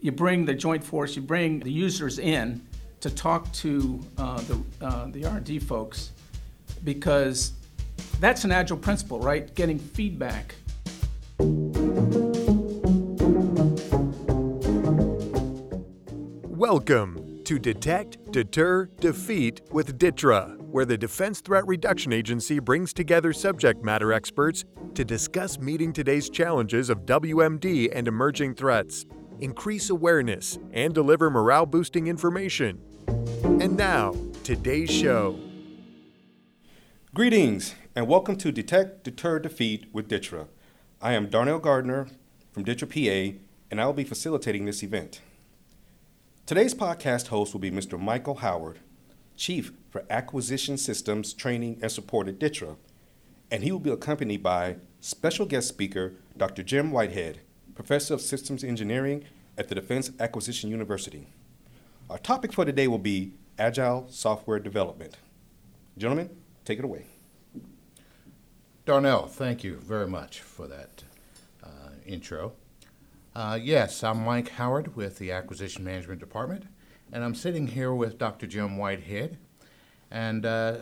You bring the joint force, you bring the users in to talk to uh, the, uh, the R&D folks because that's an agile principle, right? Getting feedback. Welcome to Detect, Deter, Defeat with DTRA, where the Defense Threat Reduction Agency brings together subject matter experts to discuss meeting today's challenges of WMD and emerging threats, increase awareness, and deliver morale boosting information. And now, today's show. Greetings, and welcome to Detect, Deter, Defeat with DTRA. I am Darnell Gardner from DTRA PA, and I will be facilitating this event. Today's podcast host will be Mr. Michael Howard, Chief for Acquisition Systems Training and Support at DTRA, and he will be accompanied by special guest speaker Dr. Jim Whitehead, Professor of Systems Engineering at the Defense Acquisition University. Our topic for today will be Agile Software Development. Gentlemen, take it away. Darnell, thank you very much for that uh, intro. Uh, yes, I'm Mike Howard with the Acquisition Management Department, and I'm sitting here with Dr. Jim Whitehead. And uh,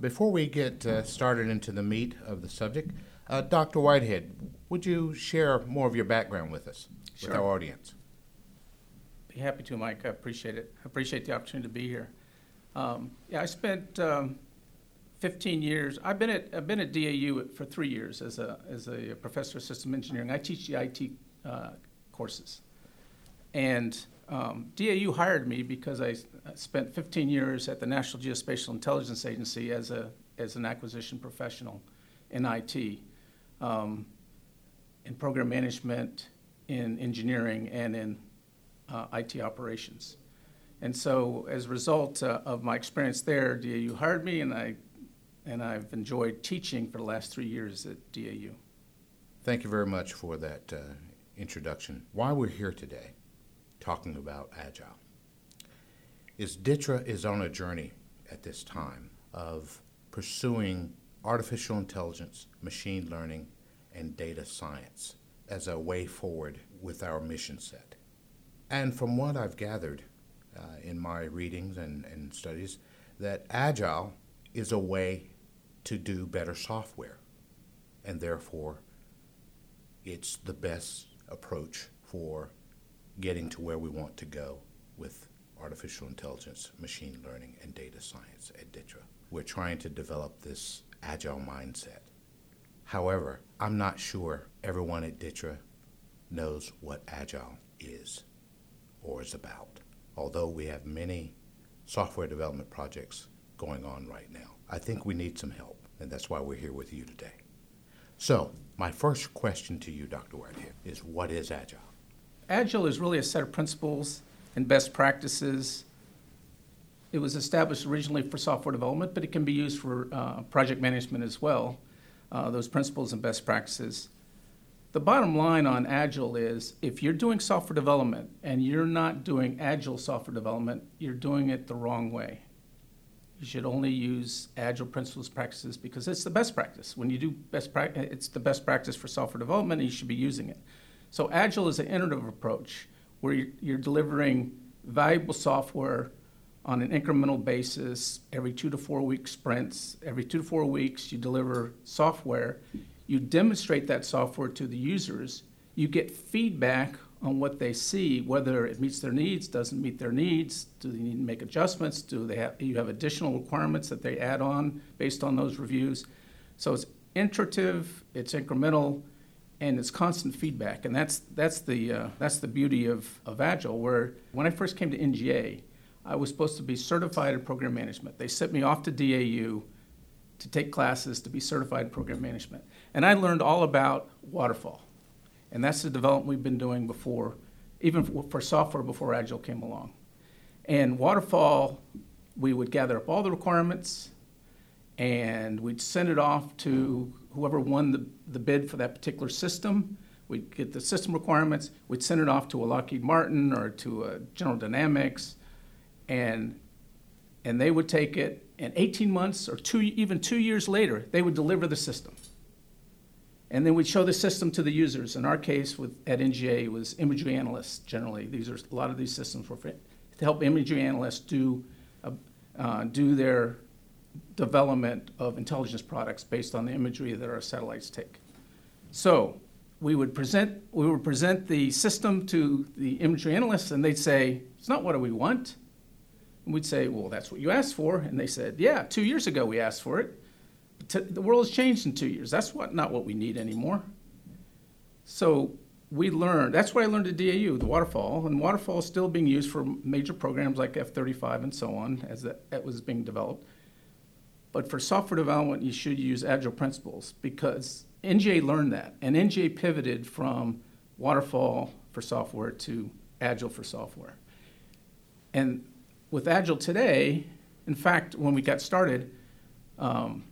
before we get uh, started into the meat of the subject, uh, Dr. Whitehead, would you share more of your background with us, Sure. with our audience? Be happy to, Mike. I appreciate it. I appreciate the opportunity to be here. Um, yeah, I spent um, 15 years. I've been at I've been at DAU for three years as a as a professor of system engineering. I teach the IT uh, courses, and um, DAU hired me because I spent 15 years at the National Geospatial Intelligence Agency as a as an acquisition professional in IT, um, in program management, in engineering, and in uh, IT operations. And so, as a result uh, of my experience there, DAU hired me, and I and I've enjoyed teaching for the last three years at DAU. Thank you very much for that uh, introduction. Why we're here today talking about Agile is DTRA is on a journey at this time of pursuing artificial intelligence, machine learning, and data science as a way forward with our mission set. And from what I've gathered uh, in my readings and, and studies, that Agile is a way to do better software, and therefore it's the best approach for getting to where we want to go with artificial intelligence, machine learning, and data science at DTRA. We're trying to develop this agile mindset. However, I'm not sure everyone at DTRA knows what agile is or is about, although we have many software development projects going on right now. I think we need some help, and that's why we're here with you today. So, my first question to you, Dr. Whitehead, is what is Agile? Agile is really a set of principles and best practices. It was established originally for software development, but it can be used for uh, project management as well. Uh, those principles and best practices. The bottom line on Agile is if you're doing software development and you're not doing Agile software development, you're doing it the wrong way. You should only use Agile principles practices because it's the best practice. When you do best practice, it's the best practice for software development, and you should be using it. So Agile is an iterative approach where you're, you're delivering valuable software on an incremental basis every two to four week sprints. Every two to four weeks, you deliver software. You demonstrate that software to the users. You get feedback on what they see, whether it meets their needs, doesn't meet their needs. Do they need to make adjustments? Do they have you have additional requirements that they add on based on those reviews? So it's iterative, it's incremental, and it's constant feedback. And that's that's the uh, that's the beauty of, of Agile. Where when I first came to NGA, I was supposed to be certified in program management. They sent me off to DAU to take classes to be certified in program management, and I learned all about waterfall. And that's the development we've been doing before, even for, software before Agile came along. And waterfall, we would gather up all the requirements, and we'd send it off to whoever won the, the bid for that particular system. We'd get the system requirements, we'd send it off to a Lockheed Martin or to a General Dynamics, and, and they would take it, and 18 months or two, even two years later, they would deliver the system. And then we'd show the system to the users. In our case, with, at NGA, it was imagery analysts generally. These are, a lot of these systems were for, to help imagery analysts do, uh, uh, do their development of intelligence products based on the imagery that our satellites take. So we would present, we would present the system to the imagery analysts, and they'd say, "It's not what we want." We'd say, "Well, that's what you asked for." And they said, "Yeah, two years ago we asked for it. T- the world has changed in two years. That's what, not what we need anymore." So we learned. That's what I learned at DAU, the waterfall, and waterfall is still being used for major programs like F-35 and so on as that was being developed. But for software development, you should use agile principles because NGA learned that, and NGA pivoted from waterfall for software to agile for software. And with agile today, in fact, when we got started, um,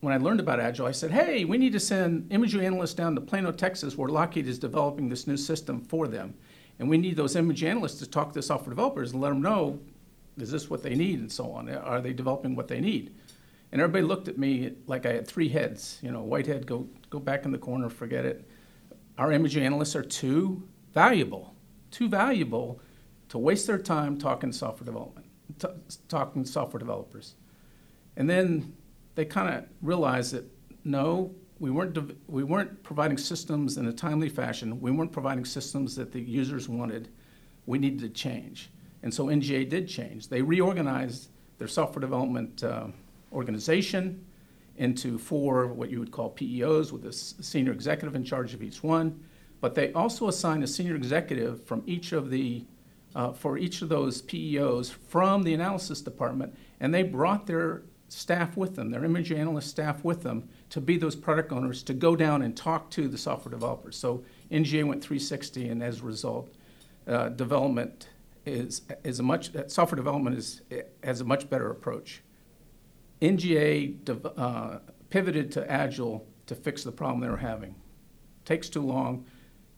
when I learned about agile, I said, "Hey, we need to send imagery analysts down to Plano, Texas, where Lockheed is developing this new system for them, and we need those image analysts to talk to the software developers and let them know is this what they need and so on. Are they developing what they need?" And everybody looked at me like I had three heads. You know, white head, go, go back in the corner, forget it. Our imagery analysts are too valuable, too valuable to waste their time talking software development, t- talking software developers. And then they kind of realized that no, we weren't, de- we weren't providing systems in a timely fashion. We weren't providing systems that the users wanted. We needed to change. And so NGA did change. They reorganized their software development. Uh, organization into four what you would call PEOs with a senior executive in charge of each one. But they also assigned a senior executive from each of the uh, for each of those PEOs from the analysis department, and they brought their staff with them, their image analyst staff with them, to be those product owners to go down and talk to the software developers. So NGA went 360, and as a result, uh, development is is a much software development is has a much better approach. NGA uh, pivoted to Agile to fix the problem they were having. Takes too long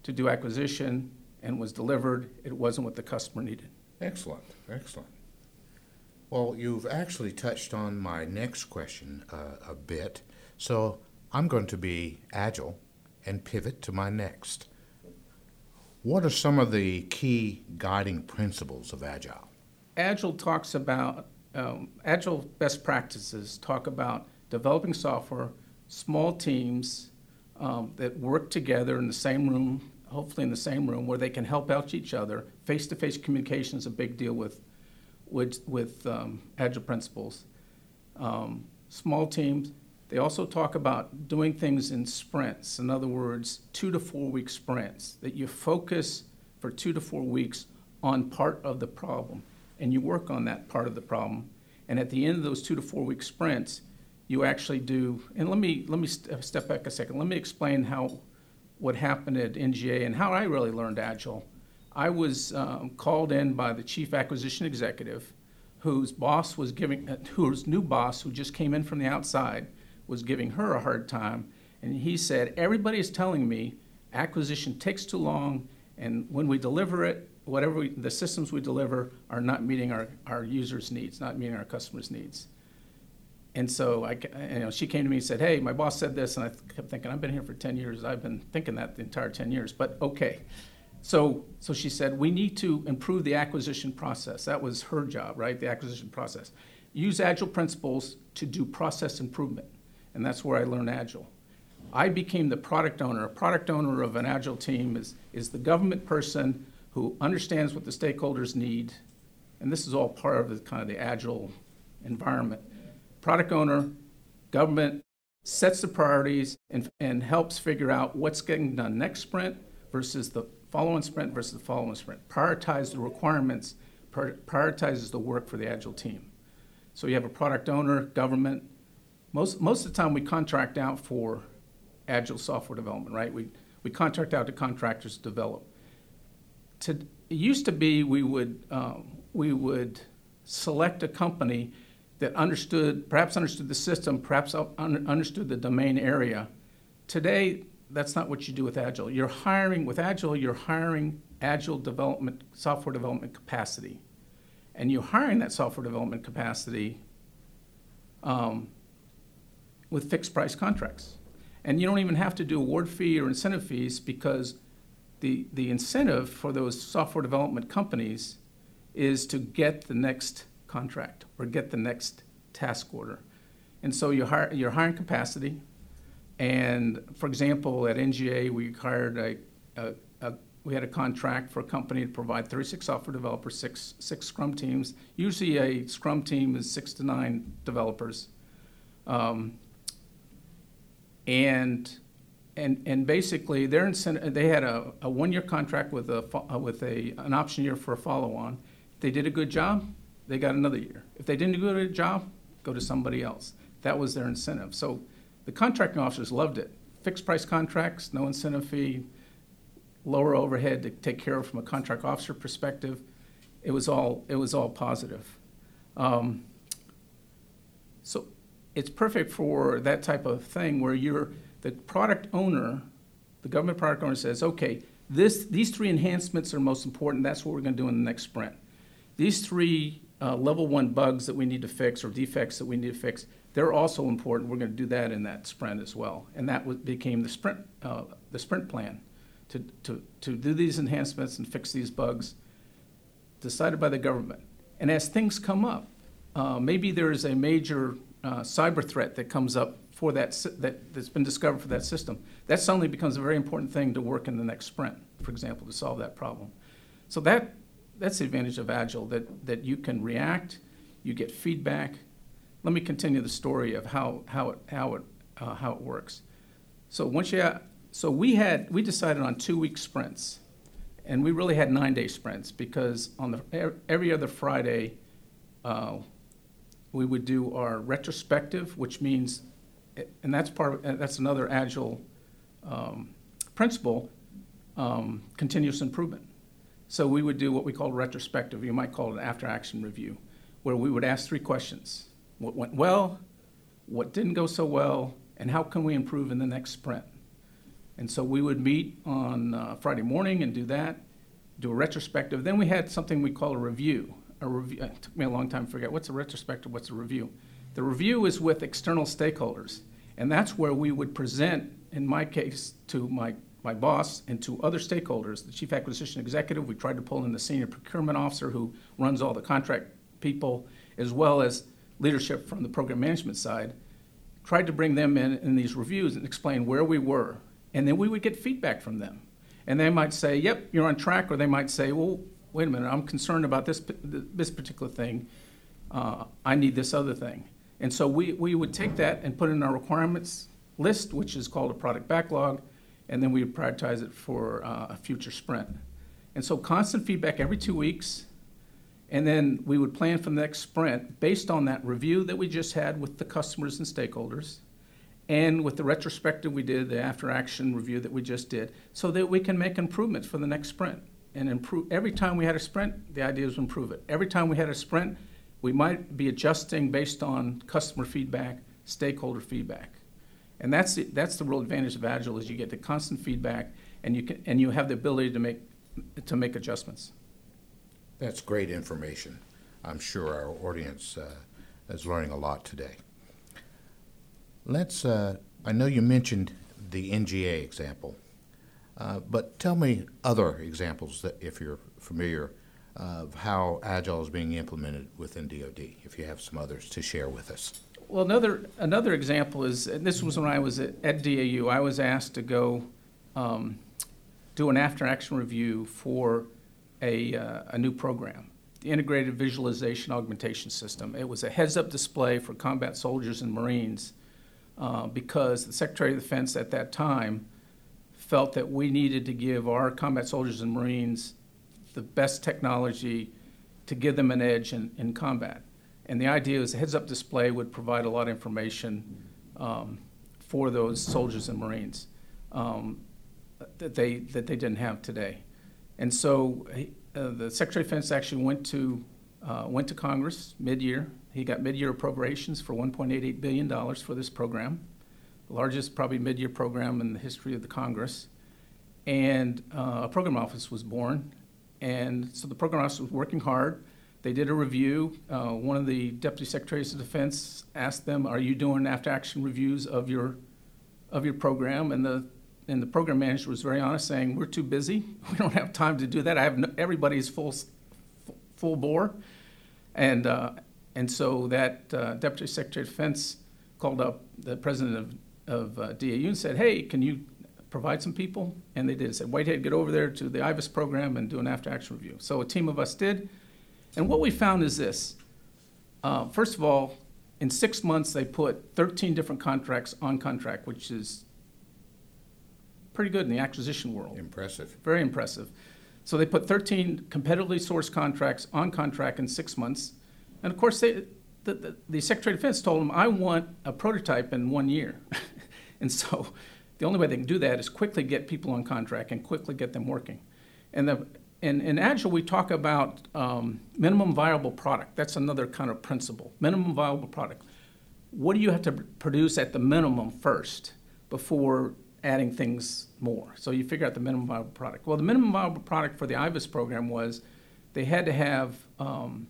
to do acquisition and was delivered. It wasn't what the customer needed. Excellent, excellent. Well, you've actually touched on my next question uh, a bit, so I'm going to be agile and pivot to my next. What are some of the key guiding principles of Agile? Agile talks about um, agile best practices talk about developing software, small teams um, that work together in the same room, hopefully in the same room, where they can help out each other. Face-to-face communication is a big deal with with, with um, agile principles. Um, small teams. They also talk about doing things in sprints. In other words, two to four week sprints. That you focus for two to four weeks on part of the problem and you work on that part of the problem. And at the end of those two to four week sprints, you actually do. And let me let me st- step back a second. Let me explain how what happened at NGA and how I really learned Agile. I was um, called in by the chief acquisition executive, whose boss was giving, uh, whose new boss, who just came in from the outside, was giving her a hard time. And he said, Everybody is telling me acquisition takes too long, and when we deliver it, whatever we, the systems we deliver are not meeting our, our users' needs, not meeting our customers' needs. And so I, you know, she came to me and said, "Hey, my boss said this," and I kept thinking, "I've been here for 10 years. I've been thinking that the entire 10 years." But okay, so so she said, "We need to improve the acquisition process." That was her job, right? The acquisition process. Use agile principles to do process improvement, and that's where I learned agile. I became the product owner. A product owner of an agile team is is the government person who understands what the stakeholders need, and this is all part of the kind of the agile environment. Product owner, government sets the priorities and, and helps figure out what's getting done next sprint versus the following sprint versus the following sprint. Prioritize the requirements, prioritizes the work for the agile team. So you have a product owner, government. Most, most of the time we contract out for agile software development, right? We, we contract out to contractors to develop to, it used to be we would, um, we would select a company that understood, perhaps understood the system, perhaps understood the domain area. Today, that's not what you do with Agile. You're hiring, with Agile, you're hiring Agile development, software development capacity. And you're hiring that software development capacity um, with fixed price contracts. And you don't even have to do award fee or incentive fees because the, the incentive for those software development companies is to get the next contract or get the next task order. And so you hire, you're hiring capacity. And for example, at NGA, we hired a, a, a, we had a contract for a company to provide 36 software developers, six, six Scrum teams. Usually, a Scrum team is six to nine developers. Um, and and and basically, their incentive, they had a, a one-year contract with a with a an option year for a follow-on. If they did a good job, they got another year. If they didn't do a good job, go to somebody else. That was their incentive. So the contracting officers loved it. Fixed price contracts, no incentive fee, lower overhead to take care of from a contract officer perspective. It was all it was all positive. Um, so it's perfect for that type of thing where you're the product owner, the government product owner says, okay, this, these three enhancements are most important. That's what we're going to do in the next sprint. These three uh, level one bugs that we need to fix or defects that we need to fix, they're also important. We're going to do that in that sprint as well. And that was, became the sprint, uh, the sprint plan to, to, to do these enhancements and fix these bugs decided by the government. And as things come up, uh, maybe there is a major uh, cyber threat that comes up for that, that that's been discovered for that system. That suddenly becomes a very important thing to work in the next sprint, for example, to solve that problem. So that that's the advantage of Agile that, that you can react, you get feedback. Let me continue the story of how, how it, how it, uh, how it works. So once you, so we had, we decided on two week sprints, and we really had nine day sprints because on the, every other Friday, uh, we would do our retrospective, which means, and that's part, of, that's another Agile um, principle, um, continuous improvement. So we would do what we call retrospective. You might call it an after action review, where we would ask three questions What went well? What didn't go so well? And how can we improve in the next sprint? And so we would meet on uh, Friday morning and do that, do a retrospective. Then we had something we call a review. A review it took me a long time to figure out what's a retrospective, what's a review. The review is with external stakeholders, and that's where we would present, in my case, to my my boss and to other stakeholders, the chief acquisition executive. We tried to pull in the senior procurement officer who runs all the contract people, as well as leadership from the program management side. Tried to bring them in in these reviews and explain where we were, and then we would get feedback from them. And they might say, "Yep, you're on track," or they might say, "Well, wait a minute, I'm concerned about this this particular thing. Uh, I need this other thing." And so we, we would take that and put in our requirements list, which is called a product backlog, and then we would prioritize it for uh, a future sprint. And so constant feedback every two weeks, and then we would plan for the next sprint based on that review that we just had with the customers and stakeholders, and with the retrospective we did, the after action review that we just did, so that we can make improvements for the next sprint. And improve every time we had a sprint, the idea is to improve it. Every time we had a sprint, we might be adjusting based on customer feedback, stakeholder feedback. And that's the, that's the real advantage of Agile is you get the constant feedback and you can and you have the ability to make to make adjustments. That's great information. I'm sure our audience uh, is learning a lot today. Let's. Uh, I know you mentioned the NGA example, uh, but tell me other examples that, if you're familiar, of how Agile is being implemented within DoD. If you have some others to share with us. Well, another another example is, and this was when I was at, at DAU. I was asked to go um, do an after-action review for a uh, a new program, the Integrated Visualization Augmentation System. It was a heads-up display for combat soldiers and Marines, uh, because the Secretary of Defense at that time felt that we needed to give our combat soldiers and Marines the best technology to give them an edge in, in combat. And the idea is a heads-up display would provide a lot of information um, for those soldiers and Marines um, that they that they didn't have today. And so uh, the Secretary of Defense actually went to uh, went to Congress mid-year. He got mid-year appropriations for 1.88 billion dollars for this program, the largest probably mid-year program in the history of the Congress. And uh, a program office was born, and so the program office was working hard they did a review. Uh, one of the deputy secretaries of defense asked them, "Are you doing after-action reviews of your of your program, and the and the program manager was very honest, saying we're too busy. We don't have time to do that. I have no, everybody's full full bore, and uh, and so that uh, Deputy Secretary of Defense called up the president of of uh, DAU and said, "Hey, can you provide some people?" And they did. Said, "Whitehead, get over there to the IVAS program and do an after-action review." So a team of us did, and what we found is this: uh, first of all, in six months, they put 13 different contracts on contract, which is pretty good in the acquisition world. Impressive. Very impressive. So they put 13 competitively sourced contracts on contract in six months. And of course, they, the, the, the Secretary of Defense told them, I want a prototype in one year. and so the only way they can do that is quickly get people on contract and quickly get them working. And the, in, in Agile, we talk about um, minimum viable product. That's another kind of principle. Minimum viable product. What do you have to produce at the minimum first before adding things more? So you figure out the minimum viable product. Well, the minimum viable product for the IVAS program was they had to have um,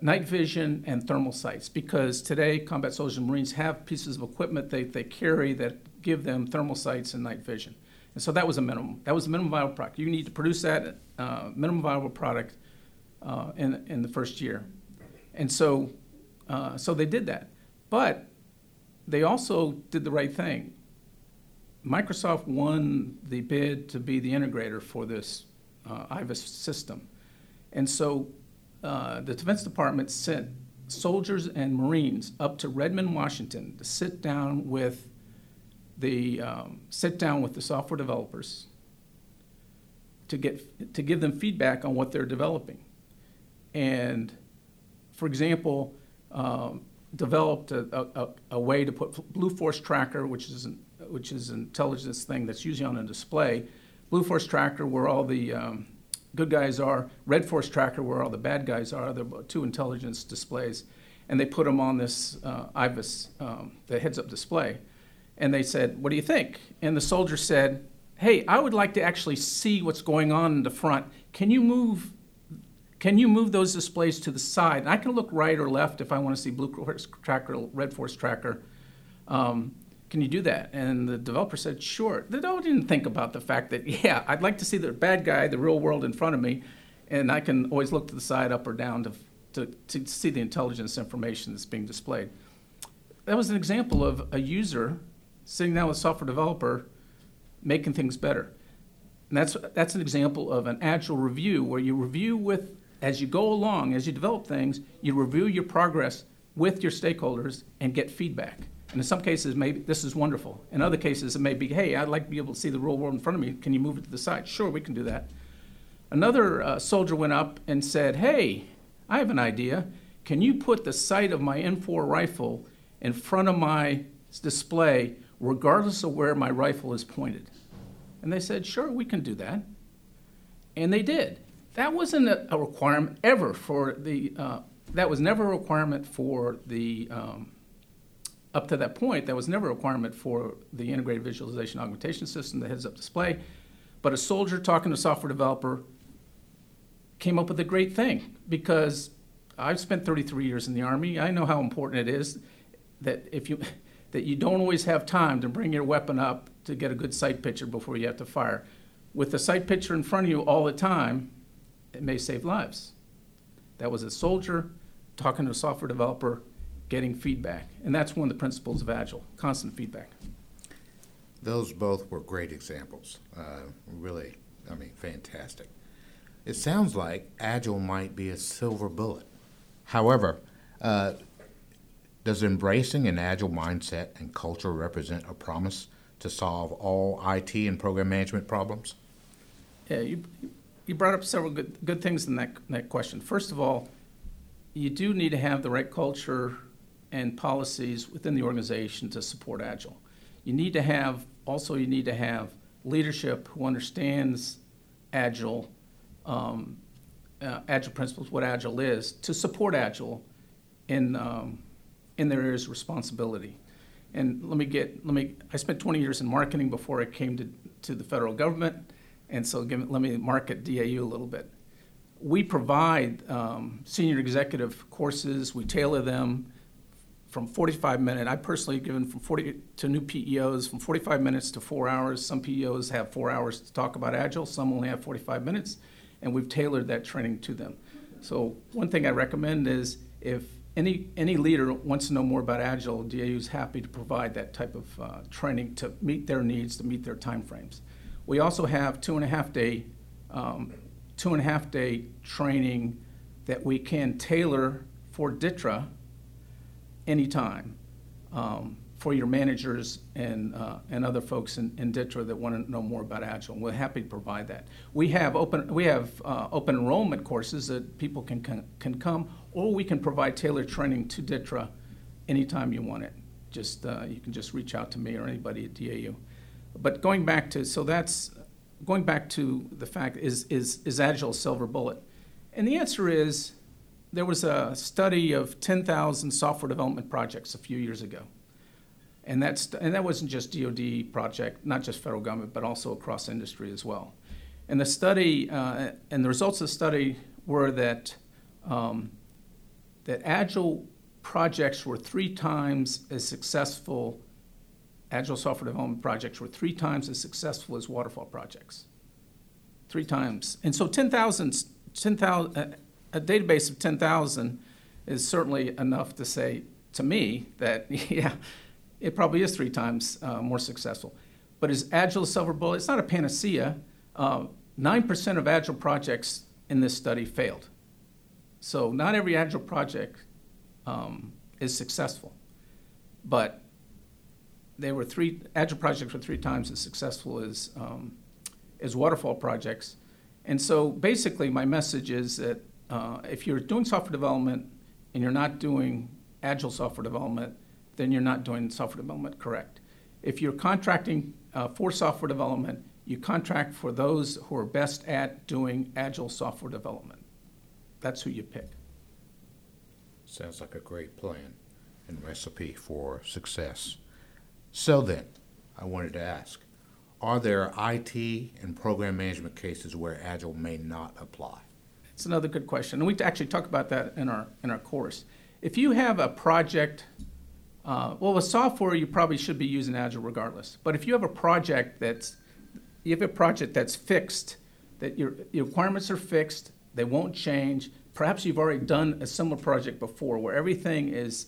night vision and thermal sights because today combat soldiers and Marines have pieces of equipment they, they carry that give them thermal sights and night vision. And so that was a minimum. That was a minimum viable product. You need to produce that uh, minimum viable product uh, in, in the first year. And so, uh, so they did that. But they also did the right thing. Microsoft won the bid to be the integrator for this uh, IVAS system. And so uh, the Defense Department sent soldiers and Marines up to Redmond, Washington to sit down with the um, sit down with the software developers to get to give them feedback on what they're developing, and for example, um, developed a, a, a, way to put Blue Force Tracker, which is an, which is an intelligence thing that's usually on a display. Blue Force Tracker, where all the um, good guys are. Red Force Tracker, where all the bad guys are. They're two intelligence displays, and they put them on this uh, IVAS, um, the heads-up display and they said, What do you think? And the soldier said, Hey, I would like to actually see what's going on in the front. Can you move? Can you move those displays to the side? And I can look right or left if I want to see blue force tracker, red force tracker. Um, can you do that? And the developer said, sure. They didn't think about the fact that, yeah, I'd like to see the bad guy, the real world in front of me, and I can always look to the side, up or down to, to, to see the intelligence information that's being displayed. That was an example of a user sitting down with a software developer, making things better. And that's, that's an example of an agile review where you review with, as you go along, as you develop things, you review your progress with your stakeholders and get feedback. And in some cases, maybe this is wonderful. In other cases, it may be, hey, I'd like to be able to see the real world in front of me. Can you move it to the side? Sure, we can do that. Another uh, soldier went up and said, hey, I have an idea. Can you put the sight of my M4 rifle in front of my display regardless of where my rifle is pointed. And they said, sure, we can do that. And they did. That wasn't a, requirement ever for the, uh, that was never a requirement for the, um, up to that point, that was never a requirement for the integrated visualization augmentation system, the heads up display. But a soldier talking to a software developer came up with a great thing because I've spent 33 years in the Army. I know how important it is that if you, that you don't always have time to bring your weapon up to get a good sight picture before you have to fire. With the sight picture in front of you all the time, it may save lives. That was a soldier talking to a software developer, getting feedback. And that's one of the principles of Agile constant feedback. Those both were great examples. Uh, really, I mean, fantastic. It sounds like Agile might be a silver bullet. However, uh, does embracing an agile mindset and culture represent a promise to solve all IT and program management problems? Yeah, you, you brought up several good, good things in that, that question. First of all, you do need to have the right culture and policies within the organization to support Agile. You need to have, also, you need to have leadership who understands Agile, um, uh, Agile principles, what Agile is, to support Agile in um, in their areas of responsibility. And let me get, let me, I spent 20 years in marketing before I came to, to the federal government, and so give, let me market DAU a little bit. We provide um, senior executive courses, we tailor them from 45 minutes. I personally given from 40 to new PEOs from 45 minutes to four hours. Some PEOs have four hours to talk about Agile. Some only have 45 minutes, and we've tailored that training to them. So one thing I recommend is if any any leader wants to know more about Agile, DAU is happy to provide that type of uh, training to meet their needs, to meet their timeframes. We also have two and a half day um, two and a half day training that we can tailor for DTRA anytime um, for your managers and, uh, and other folks in, in DTRA that want to know more about Agile. We're happy to provide that. We have open, we have, uh, open enrollment courses that people can, can, can come, or we can provide tailored training to DTRA anytime you want it. Just, uh, you can just reach out to me or anybody at DAU. But going back to, so that's, going back to the fact, is, is, is Agile a silver bullet? And the answer is there was a study of 10,000 software development projects a few years ago. And, that's, and that wasn't just DoD project, not just federal government, but also across industry as well. And the study, uh, and the results of the study were that, um, that Agile projects were three times as successful, Agile software development projects were three times as successful as waterfall projects. Three times. And so 10,000 10,000, uh, a database of 10,000 is certainly enough to say to me that, yeah, it probably is three times uh, more successful. But is Agile a silver bullet? It's not a panacea. Uh, 9% of Agile projects in this study failed. So not every Agile project um, is successful. But they were three, Agile projects were three times as successful as, um, as waterfall projects. And so basically, my message is that uh, if you're doing software development and you're not doing agile software development, then you're not doing software development correct. If you're contracting uh, for software development, you contract for those who are best at doing agile software development. That's who you pick. Sounds like a great plan and recipe for success. So then, I wanted to ask are there IT and program management cases where Agile may not apply? It's another good question, and we actually talk about that in our in our course. If you have a project, uh, well, with software, you probably should be using Agile regardless. But if you have a project that's you have a project that's fixed, that your, your requirements are fixed, they won't change. Perhaps you've already done a similar project before where everything is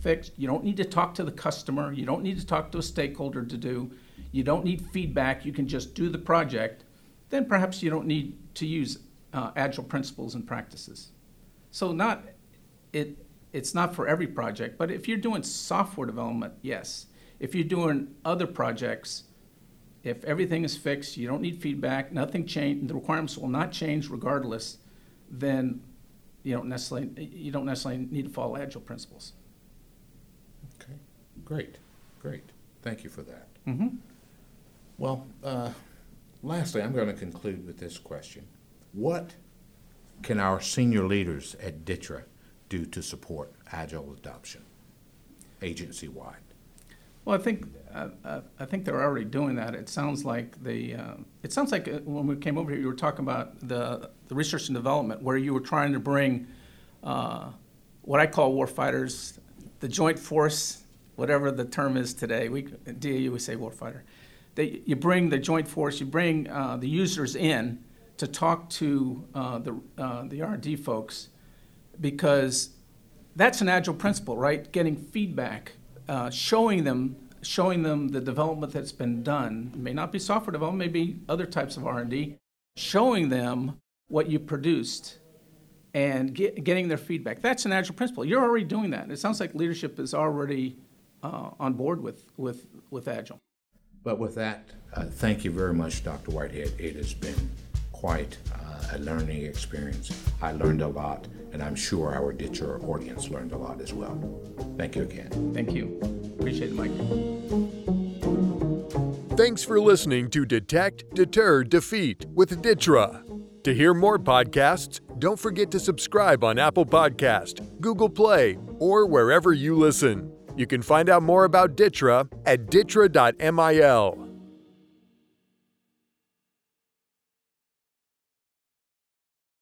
fixed. You don't need to talk to the customer. You don't need to talk to a stakeholder to do you don't need feedback, you can just do the project, then perhaps you don't need to use uh, agile principles and practices. So not it it's not for every project, but if you're doing software development, yes. If you're doing other projects, if everything is fixed, you don't need feedback, nothing changed, the requirements will not change regardless, then you don't necessarily you don't necessarily need to follow agile principles. Okay, great, great. Thank you for that. Mm-hmm. Well, uh, lastly, I'm going to conclude with this question. What can our senior leaders at DTRA do to support Agile adoption agency-wide? Well, I think uh, uh, I think they're already doing that. It sounds like the uh, it sounds like uh, when we came over here, you were talking about the the research and development, where you were trying to bring uh, what I call warfighters, the joint force, whatever the term is today. We DAU we say warfighter they, you bring the joint force, you bring uh, the users in to talk to the, the R&D folks because that's an agile principle, right? Getting feedback, uh, showing them showing them the development that's been done. It may not be software development, maybe other types of R&D. Showing them what you produced and get, getting their feedback. That's an agile principle. You're already doing that. It sounds like leadership is already uh, on board with, with, with agile. But with that, uh, thank you very much, Dr. Whitehead. It has been quite uh, a learning experience. I learned a lot, and I'm sure our DTRA audience learned a lot as well. Thank you again. Thank you. Appreciate it, Mike. Thanks for listening to Detect, Deter, Defeat with DTRA. To hear more podcasts, don't forget to subscribe on Apple Podcast, Google Play, or wherever you listen. You can find out more about DTRA at dtra.mil.